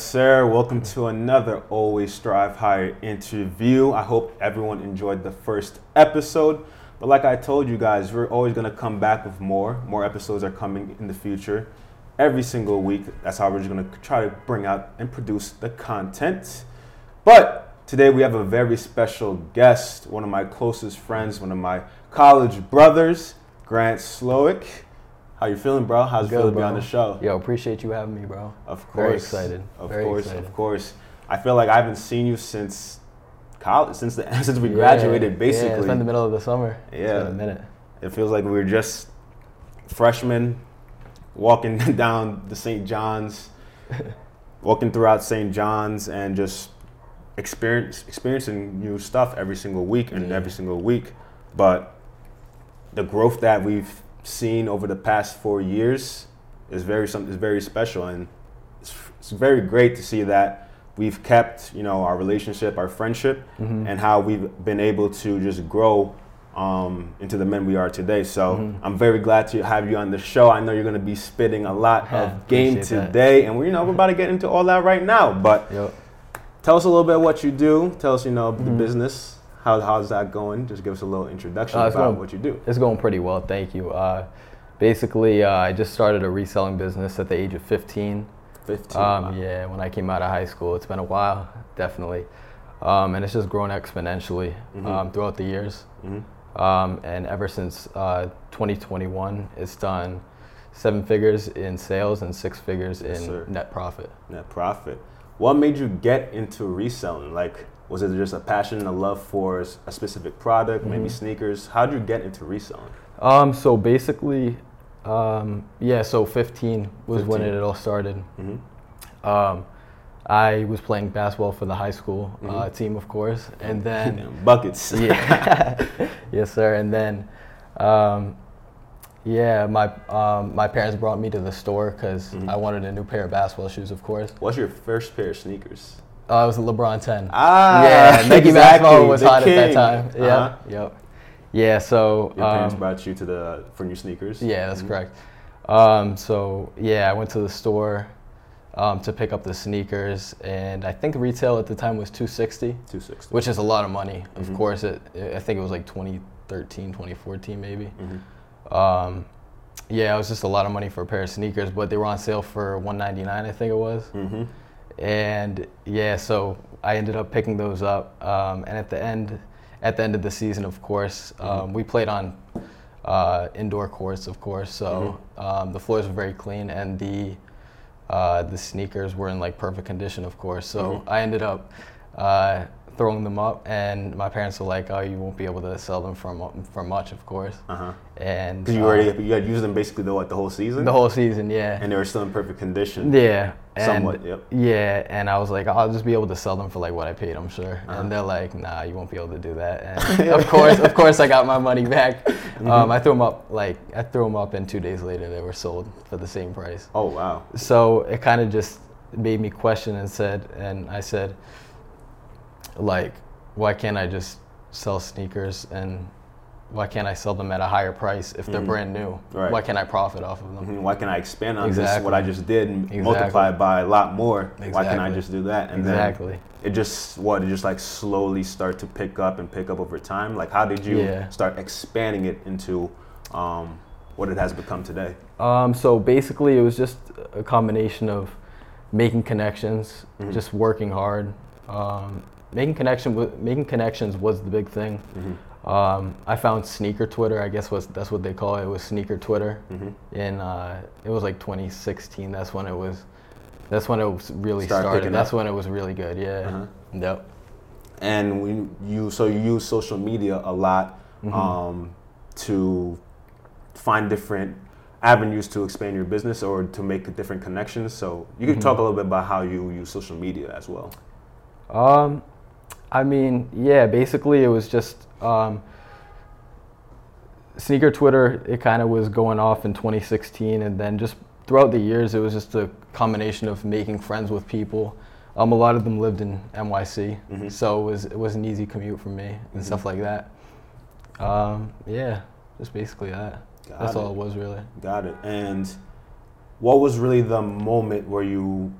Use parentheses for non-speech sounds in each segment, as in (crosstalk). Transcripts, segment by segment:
Sir. Welcome to another Always Strive Higher interview. I hope everyone enjoyed the first episode. But like I told you guys, we're always going to come back with more. More episodes are coming in the future every single week. That's how we're just going to try to bring out and produce the content. But today we have a very special guest, one of my closest friends, one of my college brothers, Grant Slowik. How you feeling, bro? How's it feel to be bro. on the show? Yo, appreciate you having me, bro. Of course. Very excited. Of Very course, excited. of course. I feel like I haven't seen you since college, since the (laughs) since we Yeah, graduated. Yeah, Basically, it's been the middle of the summer. Yeah. a minute. it feels like we were just freshmen walking (laughs) down the St. John's, (laughs) walking throughout St. John's, and just experience experiencing new stuff every single week and Yeah. every single week. But the growth that we've seen over the past four years is very some is very special, and it's, it's very great to see that we've kept you know our relationship, our friendship, Mhm. and how we've been able to just grow um, into the men we are today. So Mhm. I'm very glad to have you on the show. I know you're going to be spitting a lot Yeah, (laughs) of game appreciate that. today, and we're you know we're about to get into all that right now. But Yo, tell us a little bit what you do. Tell us you know the Mhm. business. How, how's that going? Just give us a little introduction Uh, about going- what you do. it's going pretty well, thank you. Uh, basically, uh, I just started a reselling business at the age of 15. 15. Um, wow. yeah, when I came out of high school, it's been a while, (laughs) definitely, um, and it's just grown exponentially Mhm. um, throughout the years. Mhm. Um, and ever since uh, 2021, it's done seven figures in sales and six figures Yes, in sir. net profit. net profit. What made you get into reselling? Like, was it just a passion and a love for a specific product, maybe Mhm. sneakers? How did you get into reselling? Um, so basically, um, yeah, so 15 was when it all started. Mm-hmm. Um, I was playing basketball for the high school uh, Mhm. team, of course, and then (laughs) buckets. (laughs) yeah, (laughs) yes, sir. And then, um, yeah, my um, my parents brought me to the store because Mhm. I wanted a new pair of basketball shoes, of course. What's your first pair of sneakers? Uh, it was a LeBron 10. Ah, yeah, Nike basketball was the hot at that time. Yeah, Uh-huh. yep. Yeah, so Your parents um, brought you to the for new sneakers. Yeah, that's Mhm. correct. Um, so yeah, I went to the store um, to pick up the sneakers, and I think retail at the time was 260, Two sixty. which is a lot of money. Of Mhm. course, it. I think it was like 2013, 2014, maybe. Mhm. Um, yeah, it was just a lot of money for a pair of sneakers, but they were on sale for 199, I think it was. And yeah, so I ended up picking those up. Um, and at the end, at the end of the season, of course, um, Mhm. we played on uh, indoor courts, of course. So Mm-hmm. um, the floors were very clean, and the uh, the sneakers were in like perfect condition, of course. So Mhm. I ended up uh, throwing them up, and my parents were like, "Oh, you won't be able to sell them for for much, of course." Uh huh. And Because you already you had used them basically the what the whole season. the whole season, yeah. And they were still in perfect condition. Yeah. And Somewhat, yep. Yeah, and I was like, I'll just be able to sell them for like what I paid, I'm sure. Uh-huh. And they're like, Nah, you won't be able to do that. And (laughs) of course, of course, I got my money back. (laughs) Mm-hmm. Um, I threw them up like I threw them up, and two days later they were sold for the same price. Oh wow. So it kind of just made me question and said, and I said, like, why can't I just sell sneakers and why can't I sell them at a higher price if they're Mhm. brand new? Right. Why can't I profit off of them? Mhm. Why can I expand on this? What I just did and Exactly. multiply it by a lot more. Why can't I just do that? And exactly. then it just what it just like slowly start to pick up and pick up over time. Like how did you Yeah. start expanding it into um, what it has become today? Um, so basically, it was just a combination of making connections, Mhm. just working hard. Um, making connection, w- making connections was the big thing. Mm-hmm. Um, I found sneaker Twitter. I guess was that's what they call it. It was sneaker Twitter. Mm-hmm. In uh, it was like 2016. That's when it was. That's when it was really Started started. That's up. when it was really good. Yeah. Uh-huh. Yep. And when you so you use social media a lot Mhm. um, to find different avenues to expand your business or to make different connections. So you could Mhm. talk a little bit about how you use social media as well. Um, I mean, yeah, basically it was just um, sneaker Twitter. It kind of was going off in 2016, and then just throughout the years, it was just a combination of making friends with people. Um, a lot of them lived in NYC, Mhm. so it was it was an easy commute for me and Mhm. stuff like that. Um, yeah, just basically that. Got That's it. all it was really. Got it. And what was really the moment where you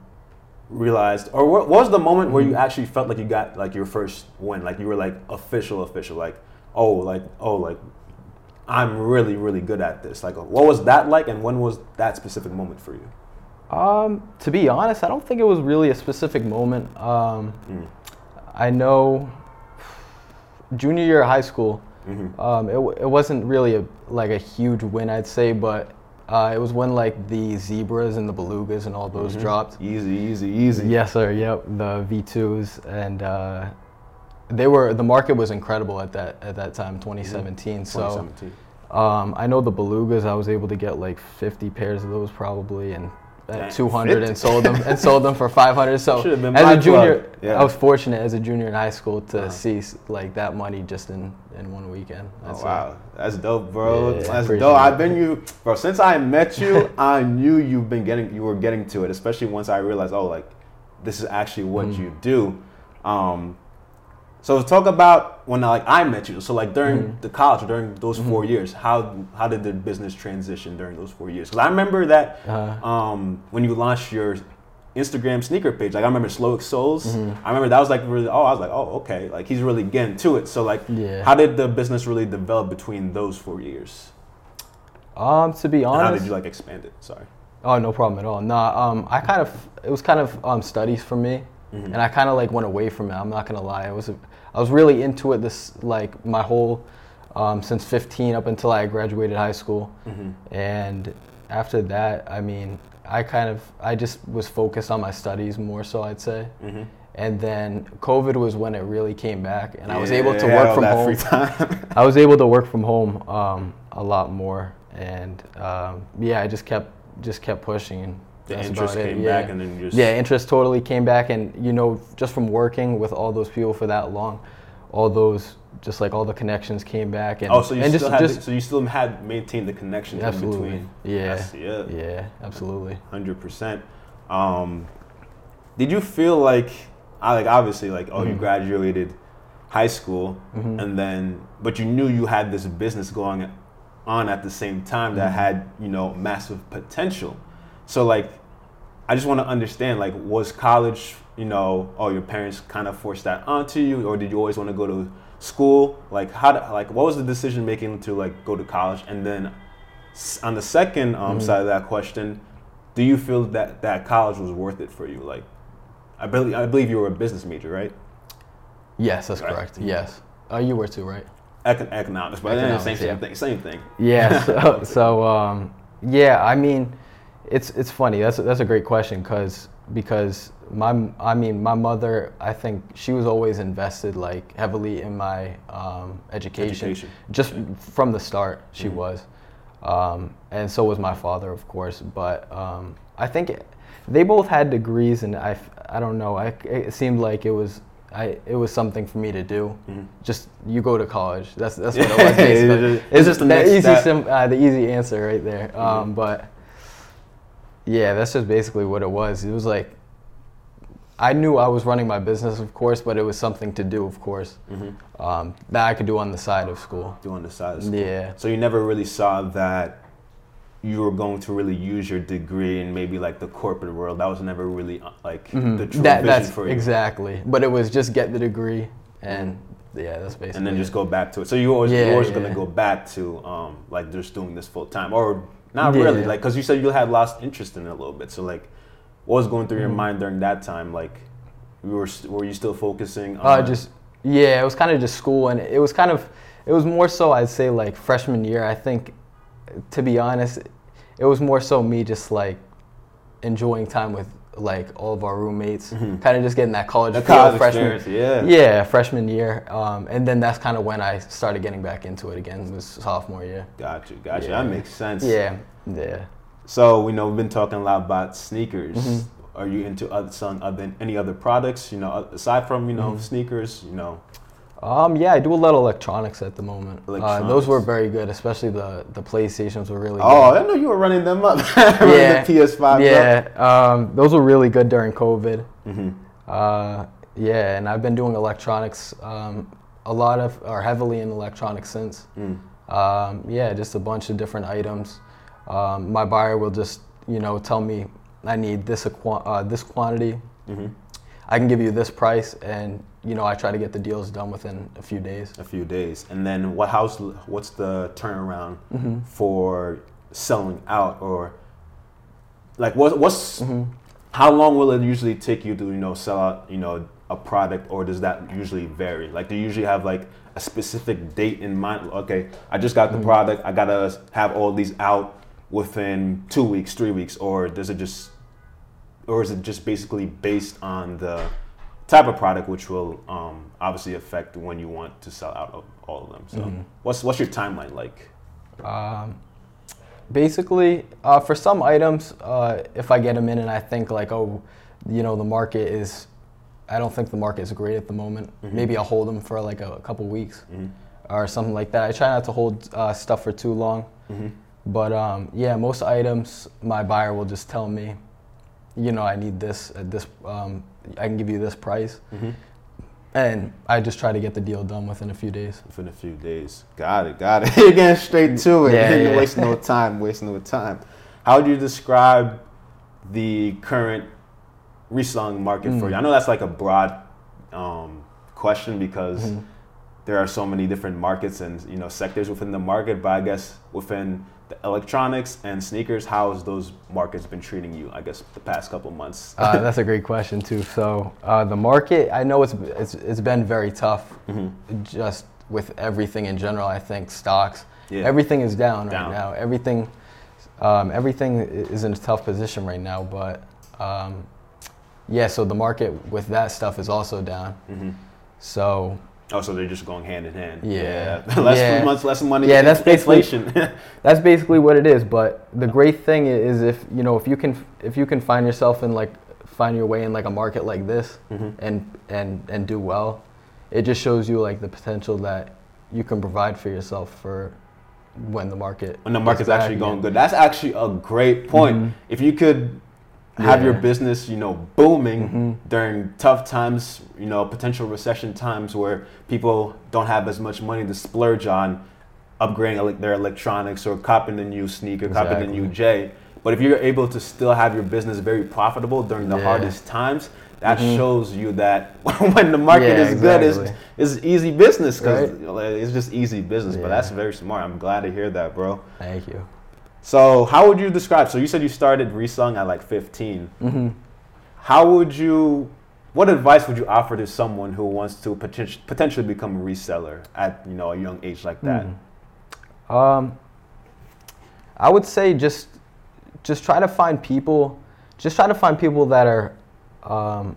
realized, or what, was the moment where you Mm-hmm. actually felt like you got like your first win, like you were like official, official, like oh, like oh, like I'm really, really good at this. Like, what was that like, and when was that specific moment for you? Um, to be honest, I don't think it was really a specific moment. Um, Mm. I know junior year of high school, Mhm. um, it, it wasn't really a, like a huge win, I'd say, but uh, it was when like the zebras and the belugas and all those Mhm. dropped. Easy, easy, easy. Yes, sir. Yep, the V2s, and uh, they were the market was incredible at that at that time, 2017. So 2017. um, I know the belugas. I was able to get like 50 pairs of those probably, and at 200 and sold them and sold them for (laughs) 500. So as a junior. Yeah. I was fortunate as a junior in high school to Uh-huh. see like that money just in in one weekend. That's oh it. wow, that's dope, bro. Yeah, that's dope. it. I've been you, bro. Since I met you, (laughs) I knew you've been getting, you were getting to it. Especially once I realized, oh, like this is actually what Mm. you do. Um, so talk about when like I met you. So like during Mhm. the college, during those four years, how how did the business transition during those four years? Because I remember that Uh, um, when you launched your Instagram sneaker page. Like I remember Slowik Soles. Mhm. I remember that was like really. Oh, I was like, oh, okay. Like he's really getting to it. So like, Yeah. how did the business really develop between those four years? um, to be And how did you like expand it? Sorry. Oh, no problem at all. Nah, um, I kind of it was kind of um, studies for me, Mhm. and I kind of like went away from it. I'm not gonna lie. I was I was really into it this like my whole um, since 15 up until I graduated high school, Mhm. and after that, I mean, I kind of I just was focused on my studies more so I'd say. Mhm. And then COVID was when it really came back, and I was able to work from home. (laughs) I was able to work from home um, a lot more, and um, yeah, I just kept just kept pushing. The that's interest about it, came yeah. back, and then just yeah, interest totally came back, and you know, just from working with all those people for that long, all those just like all the connections came back, and Oh, so you and still just had just so you still had maintained the connection in between. yeah, yeah. yeah, absolutely. Hundred percent. Um, did you feel like, I like obviously like oh you Mhm. graduated high school Mhm. and then but you knew you had this business going on at the same time that Mhm. had you know massive potential. So like, I just want to understand like was college you know oh your parents kind of forced that onto you or did you always want to go to school like how to, like what was the decision making to like go to college and then on the second um, Mhm. side of that question do you feel that that college was worth it for you like i believe i believe you were a business major right Yes, that's Right. correct. Yes, oh, you were too, right? Econ- economics but Economics, same, same yeah. thing same thing Yeah. (laughs) So, so um, yeah, I mean, it's it's funny. That's that's a great question because because my I mean my mother I think she was always invested like heavily in my um, education. Education. Just from the start, she Mhm. was, um, and so was my father, of course. But um, I think it, they both had degrees, and I I don't know. I, it seemed like it was. I, it was something for me to do. Mhm. Just you go to college. That's that's (laughs) what it was. It's it's just the easy, sim, uh, the easy answer right there. Mhm. Um, but yeah, that's just basically what it was. It was like I knew I was running my business, of course, but it was something to do, of course, Mhm. um, that I could do on the side of school. do on the side of school. Yeah. so you never really saw that you were going to really use your degree in maybe like the corporate world that was never really uh, like Mhm. the true That, vision for you exactly. But it was just get the degree, and yeah, that's basically. and then it. just go back to it. So you always you're always yeah. gonna go back to um, like just doing this full time, or not Yeah. really, like because you said you had lost interest in it a little bit. So like, what was going through your Mhm. mind during that time? Like, you were were you still focusing? Uh, just yeah, it was kind of just school, and it was kind of it was more so I'd say like freshman year. I think, to be honest, it was more so me just like enjoying time with like all of our roommates, Mhm. kind of just getting that college feel. college freshman, yeah. yeah, freshman year, um, and then that's kind of when I started getting back into it again. Was sophomore year. Got you, got you. That makes sense. Yeah, yeah. So we know we've been talking a lot about sneakers. Mhm. Are you into other, some other any other products? You know, aside from you know Mhm. sneakers. You know, Um, yeah, I do a lot of electronics at the moment. Uh, those were very good, especially the the PlayStations were really. Good. Oh, good. I know you were running them up. (laughs) running Yeah. the PS5. Yeah, um, those were really good during COVID. Mm-hmm. Uh, yeah, and I've been doing electronics um, a lot of, or heavily in electronics since. Mm. Um, yeah, just a bunch of different items. Um, my buyer will just, you know, tell me I need this uh, this quantity, Mm-hmm. I can give you this price, and you know I try to get the deals done within a few days. A few days, and then what? How's what's the turnaround Mm-hmm. for selling out, or like what? What's Mm-hmm. how long will it usually take you to you know sell out you know a product, or does that usually vary? Like, do you usually have like a specific date in mind? Okay, I just got the Mhm. product. I gotta have all these out within two weeks, three weeks, or does it just, or is it just basically based on the type of product, which will um, obviously affect when you want to sell out of all of them? So, Mhm. what's what's your timeline like? Um, basically, uh, for some items, uh, if I get them in and I think like, oh, you know, the market is, I don't think the market is great at the moment. Mhm. Maybe I'll hold them for like a, a couple weeks Mm-hmm. or something like that. I try not to hold uh, stuff for too long. Mm-hmm. But um, yeah, most items, my buyer will just tell me, you know, I need this at this. Um, I can give you this price, Mm-hmm. and I just try to get the deal done within a few days. Within a few days. Got it, got it. (laughs) You're getting straight to it. Yeah, (laughs) you yeah. waste no time, wasting no time. How would you describe the current reselling market for Mm. you? I know that's like a broad um, question because Mhm. there are so many different markets and you know sectors within the market, but I guess within the electronics and sneakers, how has those markets been treating you? I guess the past couple months. Uh, that's a great question too. So uh, the market, I know it's, it's it's been very tough, Mhm. just with everything in general. I think stocks, Yeah. everything is down, Down. right now. Everything, um, everything is in a tough position right now. But um, yeah, so the market with that stuff is also down. Mhm. So Oh, so they're just going hand in hand. Yeah. (laughs) less Yeah. months, less money. Yeah, that's basically- inflation. (laughs) that's basically what it is. But the great thing is if you know if you can if you can find yourself in like find your way in like a market like this Mhm. and and and do well, it just shows you like the potential that you can provide for yourself for when the market when the market's actually going good. That's actually a great point. Mhm. If you could have your business, you know, booming Mhm. during tough times, you know, potential recession times where people don't have as much money to splurge on upgrading ele- their electronics or copping the new sneaker, copping the new J. But if you're able to still have your business very profitable during the Yeah. hardest times, that Mhm. shows you that (laughs) when the market Yeah, is good, it's, exactly. it's easy business because Right. it's just easy business. But that's very smart. I'm glad to hear that, bro. Thank you. So, how would you describe? So, you said you started reselling at like 15. hmm How would you? What advice would you offer to someone who wants to poten- potentially become a reseller at you know a young age like that? Um, I would say just just try to find people, just try to find people that are um,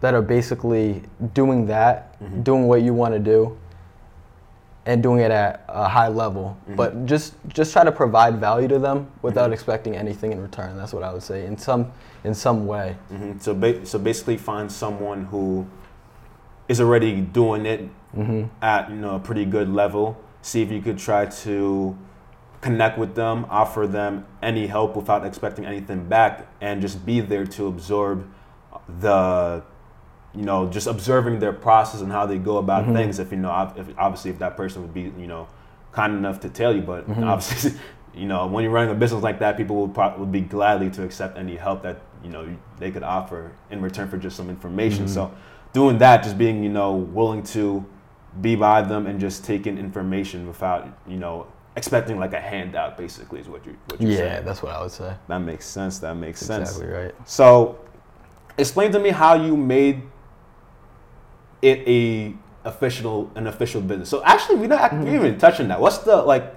that are basically doing that, Mhm. doing what you want to do, and doing it at a high level. Mhm. But just just try to provide value to them without Mhm. expecting anything in return. That's what I would say in some in some way. hmm So, ba- so basically, find someone who is already doing it hmm at you know a pretty good level. See if you could try to connect with them, offer them any help without expecting anything back, and just be there to absorb the, you know, just observing their process and how they go about Mhm. things. If you know, if, obviously, if that person would be, you know, kind enough to tell you, but Mhm. obviously, (laughs) you know, when you're running a business like that, people would pro- would be gladly to accept any help that you know they could offer in return for just some information. Mhm. So, doing that, just being, you know, willing to be by them and just taking information without, you know, expecting like a handout. Basically, is what you what you're Yeah, saying. that's what I would say. That makes sense. That makes That's sense. exactly right. So, explain to me how you made it a official an official business. So actually, we not we Mm-hmm. even touching on that. What's the like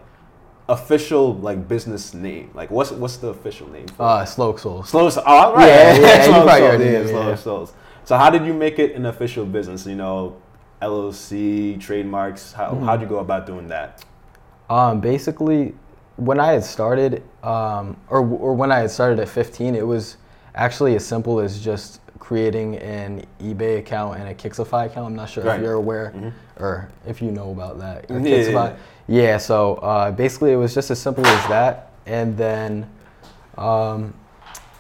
official like business name? Like what's what's the official name? For Uh, Slow Souls. Slow Souls. Oh, right. Yeah, yeah, (laughs) you Slow Souls. already Yeah, knew, Slow. Souls. So how did you make it an official business? You know, LLC, trademarks. How Mhm. how'd you go about doing that? Um, basically, when I had started, um, or or when I had started at 15, it was actually as simple as just creating an eBay account and a Kixify account. I'm not sure Right. if you're aware Mhm. or if you know about that. Yeah, yeah, Kixify. Yeah. So uh, basically, it was just as simple as that, and then um,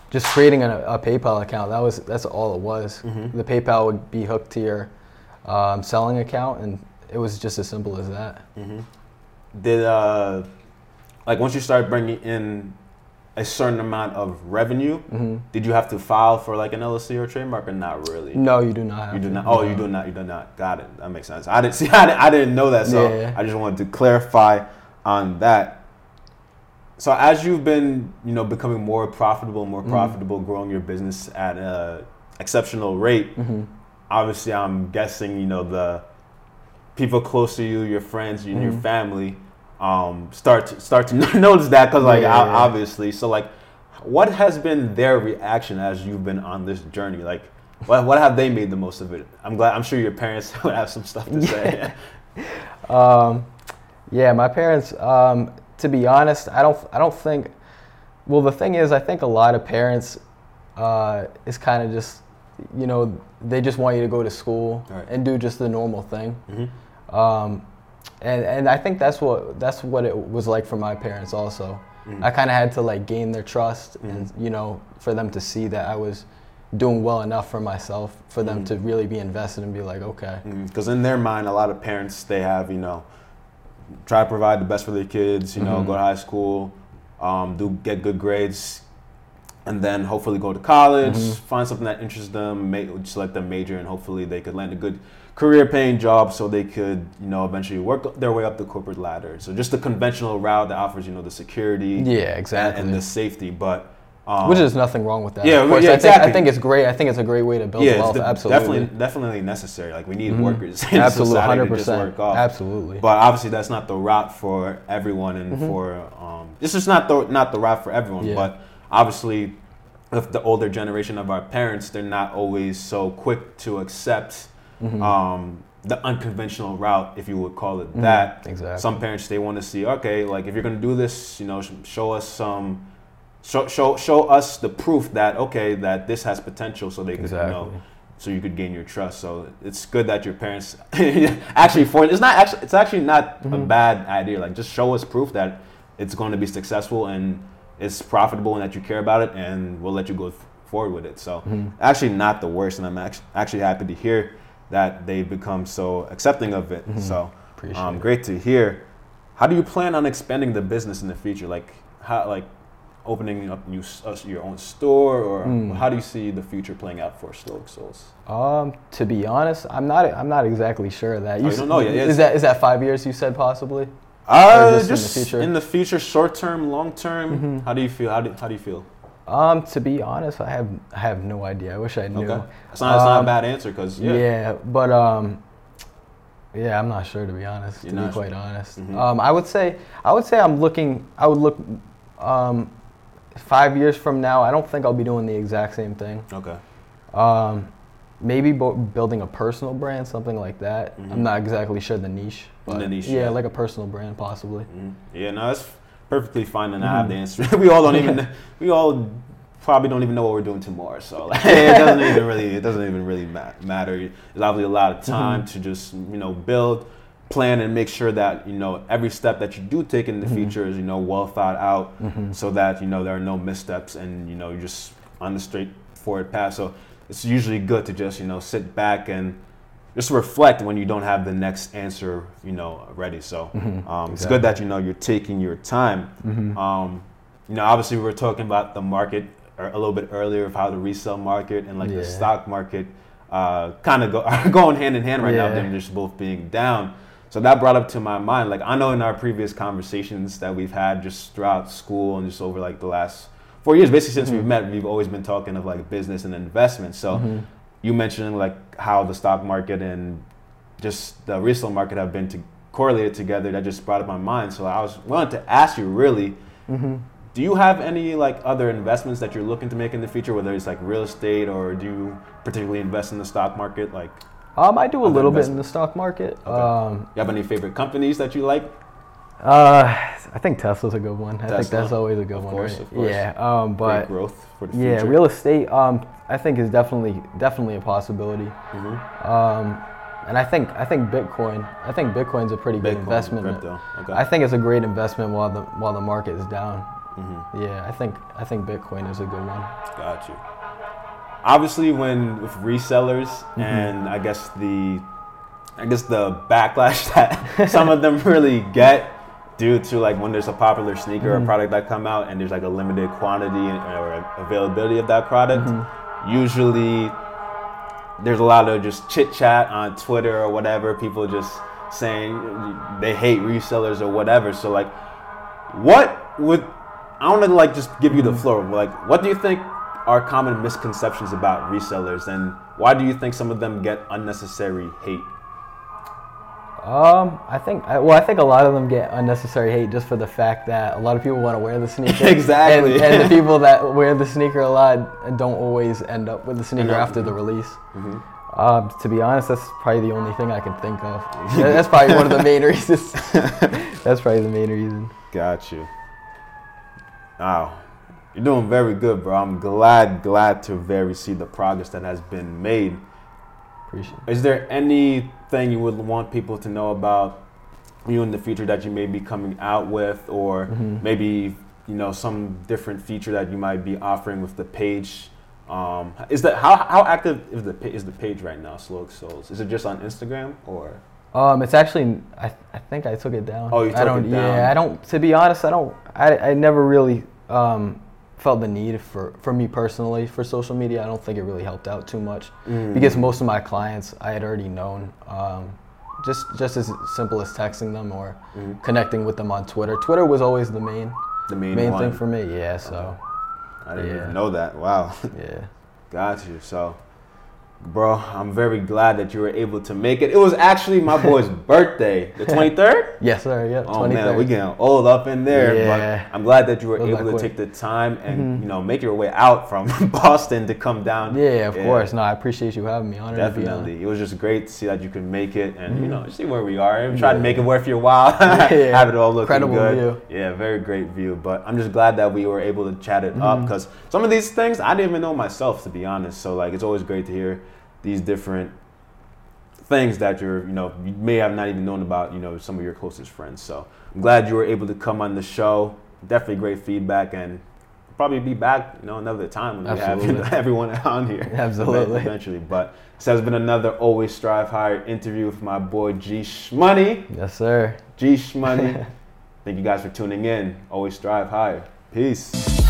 just creating a, a PayPal account. That was that's all it was. Mhm. The PayPal would be hooked to your um, selling account, and it was just as simple as that. hmm Did uh, like once you start bringing in a certain amount of revenue, Mm-hmm. did you have to file for like an LLC or trademark or not really? No, you do not. Have You do not. Oh, you do not. You do not. Got it. That makes sense. I didn't (laughs) see. I didn't, I didn't know that. So Yeah. I just wanted to clarify on that. So as you've been, you know, becoming more profitable, more Mhm. profitable, growing your business at a exceptional rate. hmm Obviously, I'm guessing, you know, the people close to you, your friends, and your Mhm. family, um, start to, start to (laughs) notice that because, like, Yeah, o- yeah, yeah. obviously, so like, what has been their reaction as you've been on this journey? Like, what, what have they made the most of it? I'm glad. I'm sure your parents would (laughs) have some stuff to say. (laughs) Um, yeah, my parents. Um, to be honest, I don't. I don't think. Well, the thing is, I think a lot of parents uh, is kind of just, you know, they just want you to go to school Right. and do just the normal thing. hmm Um, and and I think that's what that's what it was like for my parents also. Mhm. I kind of had to like gain their trust and Mhm. you know for them to see that I was doing well enough for myself for them Mhm. to really be invested and be like okay Because in their mind, a lot of parents they have you know try to provide the best for their kids. You know, Mhm. go to high school, um, do get good grades, and then hopefully go to college, Mhm. find something that interests them, make, select their major, and hopefully they could land a good career-paying jobs so they could you know eventually work their way up the corporate ladder. So just the conventional route that offers you know the security yeah and, exactly and the safety, but um, which is nothing wrong with that Yeah, of course yeah, I think I think it's great I think it's a great way to build yeah, wealth absolutely definitely definitely necessary. Like we need Mhm. workers (laughs) absolutely 100 percent absolutely But obviously, that's not the route for everyone, and Mhm. for um, this is not the not the route for everyone. Yeah. But obviously, with the older generation of our parents, they're not always so quick to accept Mhm. um, the unconventional route, if you would call it Mhm. that. exactly Some parents they want to see, okay, like if you're gonna do this, you know, show us some. Show, show, show us the proof that okay that this has potential so they could you know so you could gain your trust. So it's good that your parents (laughs) actually for it's not actually it's actually not a Mhm. bad idea. Like just show us proof that it's going to be successful and it's profitable and that you care about it, and we'll let you go f- forward with it. So Mhm. actually not the worst, and I'm actually actually happy to hear that they've become so accepting of it. Mhm. So appreciate um, great to hear. How do you plan on expanding the business in the future? Like how like opening up new uh, your own store, or Mm. how do you see the future playing out for Slowik Soles? Um, to be honest, I'm not. I'm not exactly sure of that. Oh, you s- don't know yet, Is that is that five years? You said possibly. Uh, just in the just future? in the future, short term, long term. Mhm. How do you feel? How do, how do you feel? Um, to be honest, I have I have no idea. I wish I knew. Okay, it's not, it's not a Um, bad answer because Yeah. yeah. but um, yeah, I'm not sure to be honest. You're to be quite sure. honest, Mhm. um, I would say I would say I'm looking. I would look. Um, five years from now, I don't think I'll be doing the exact same thing. Okay. Um, maybe bo- building a personal brand, something like that. Mhm. I'm not exactly sure the niche. The niche, yeah, yeah. like a personal brand, possibly. Mhm. Yeah, no, that's perfectly fine, and I have the answer. we all don't even. (laughs) We all probably don't even know what we're doing tomorrow, so like, (laughs) it doesn't even really. It doesn't even really ma- matter. There's obviously a lot of time Mhm. to just you know build, plan, and make sure that you know every step that you do take in the Mhm. future is you know well thought out. hmm so that you know there are no missteps and you know you're just on the straightforward path. So it's usually good to just you know sit back and just reflect when you don't have the next answer you know ready. So Mhm. um, it's good that you know you're taking your time. hmm Um, you know, obviously we were talking about the market a little bit earlier of how the resale market and like the stock market uh, kind of go (laughs) are going hand in hand right now. Yeah. Them just both being down. So that brought up to my mind, like I know in our previous conversations that we've had just throughout school and just over like the last four years, basically since Mhm. we've met, we've always been talking of like business and investment. So Mhm. You mentioned like how the stock market and just the resale market have been to correlated together. That just brought up my mind. So I was wanted to ask you really, Mhm. do you have any like other investments that you're looking to make in the future, whether it's like real estate or do you particularly invest in the stock market? Like, Um, I do a little bit in the stock market. Okay. Um, you have any favorite companies that you like? Uh, I think Tesla's a good one. I think that's always a good of one, course, right? of course. Yeah. Um, Great but growth for the yeah, future. real estate. Um, I think is definitely definitely a possibility. Mhm. Um, and I think I think Bitcoin. I think Bitcoin's a pretty good investment. crypto. Okay. I think it's a great investment while the while the market is down. Mhm. Yeah, I think I think Bitcoin is a good one. Got you. Obviously, when with resellers Mm-hmm. and I guess the, I guess the backlash (laughs) that some of them really get due to like when there's a popular sneaker Mm-hmm. or product that come out and there's like a limited quantity or availability of that product, Mm-hmm. usually there's a lot of just chit chat on Twitter or whatever. People just saying they hate resellers or whatever. So like, what would I want to like just give you the Mm-hmm. floor. Like, what do you think are common misconceptions about resellers, and why do you think some of them get unnecessary hate? Um, I think I, well, I think a lot of them get unnecessary hate just for the fact that a lot of people want to wear the sneaker. (laughs) Exactly. And, and the (laughs) people that wear the sneaker a lot don't always end up with the sneaker after the release. Mm-hmm. Um, to be honest, that's probably the only thing I can think of. (laughs) That's probably one of the main reasons. that's probably the main reason. Got you. Wow. You're doing very good, bro. I'm glad, glad to very see the progress that has been made. Appreciate. Is there anything you would want people to know about you in the future that you may be coming out with, or Mhm. maybe you know some different feature that you might be offering with the page? Um, is that how how active is the is the page right now? Slow Souls. Is it just on Instagram or? Um, it's actually I, I think I took it down. Oh, you I took don't, it down. Yeah, I don't. To be honest, I don't. I, I never really um, felt the need for for me personally for social media. I don't think it really helped out too much Mm. because most of my clients I had already known. Um, just just as simple as texting them or Mhm. connecting with them on Twitter. Twitter was always the main the main, main one. thing for me. Yeah. So I didn't Yeah. even know that. Wow. (laughs) yeah. Got you. So, bro, I'm very glad that you were able to make it. It was actually my (laughs) boy's birthday, the (laughs) 23rd. Yes, sir. Yep. Oh man, we getting old up in there. Yeah. But I'm glad that you were able to quick. take the time and Mhm. you know make your way out from (laughs) Boston to come down. Yeah, of course. No, I appreciate you having me. Honored to be on. Definitely, it was just great to see that you could make it, and you Mhm. know, see where we are, and try to make it worth your while. Yeah. Have it all looking Incredible good. view. Yeah, very great view. But I'm just glad that we were able to chat it up Mhm. because some of these things I didn't even know myself, to be honest. So like, it's always great to hear these different things that you're, you know, you may have not even known about, you know, some of your closest friends. So I'm glad you were able to come on the show. Definitely great feedback and probably be back, you know, another time when we have you know, everyone (laughs) on here. Absolutely. Eventually. But this has been another Always Strive Higher interview with my boy G Shmoney. Yes, sir. G Shmoney. (laughs) Thank you guys for tuning in. Always strive higher. Peace.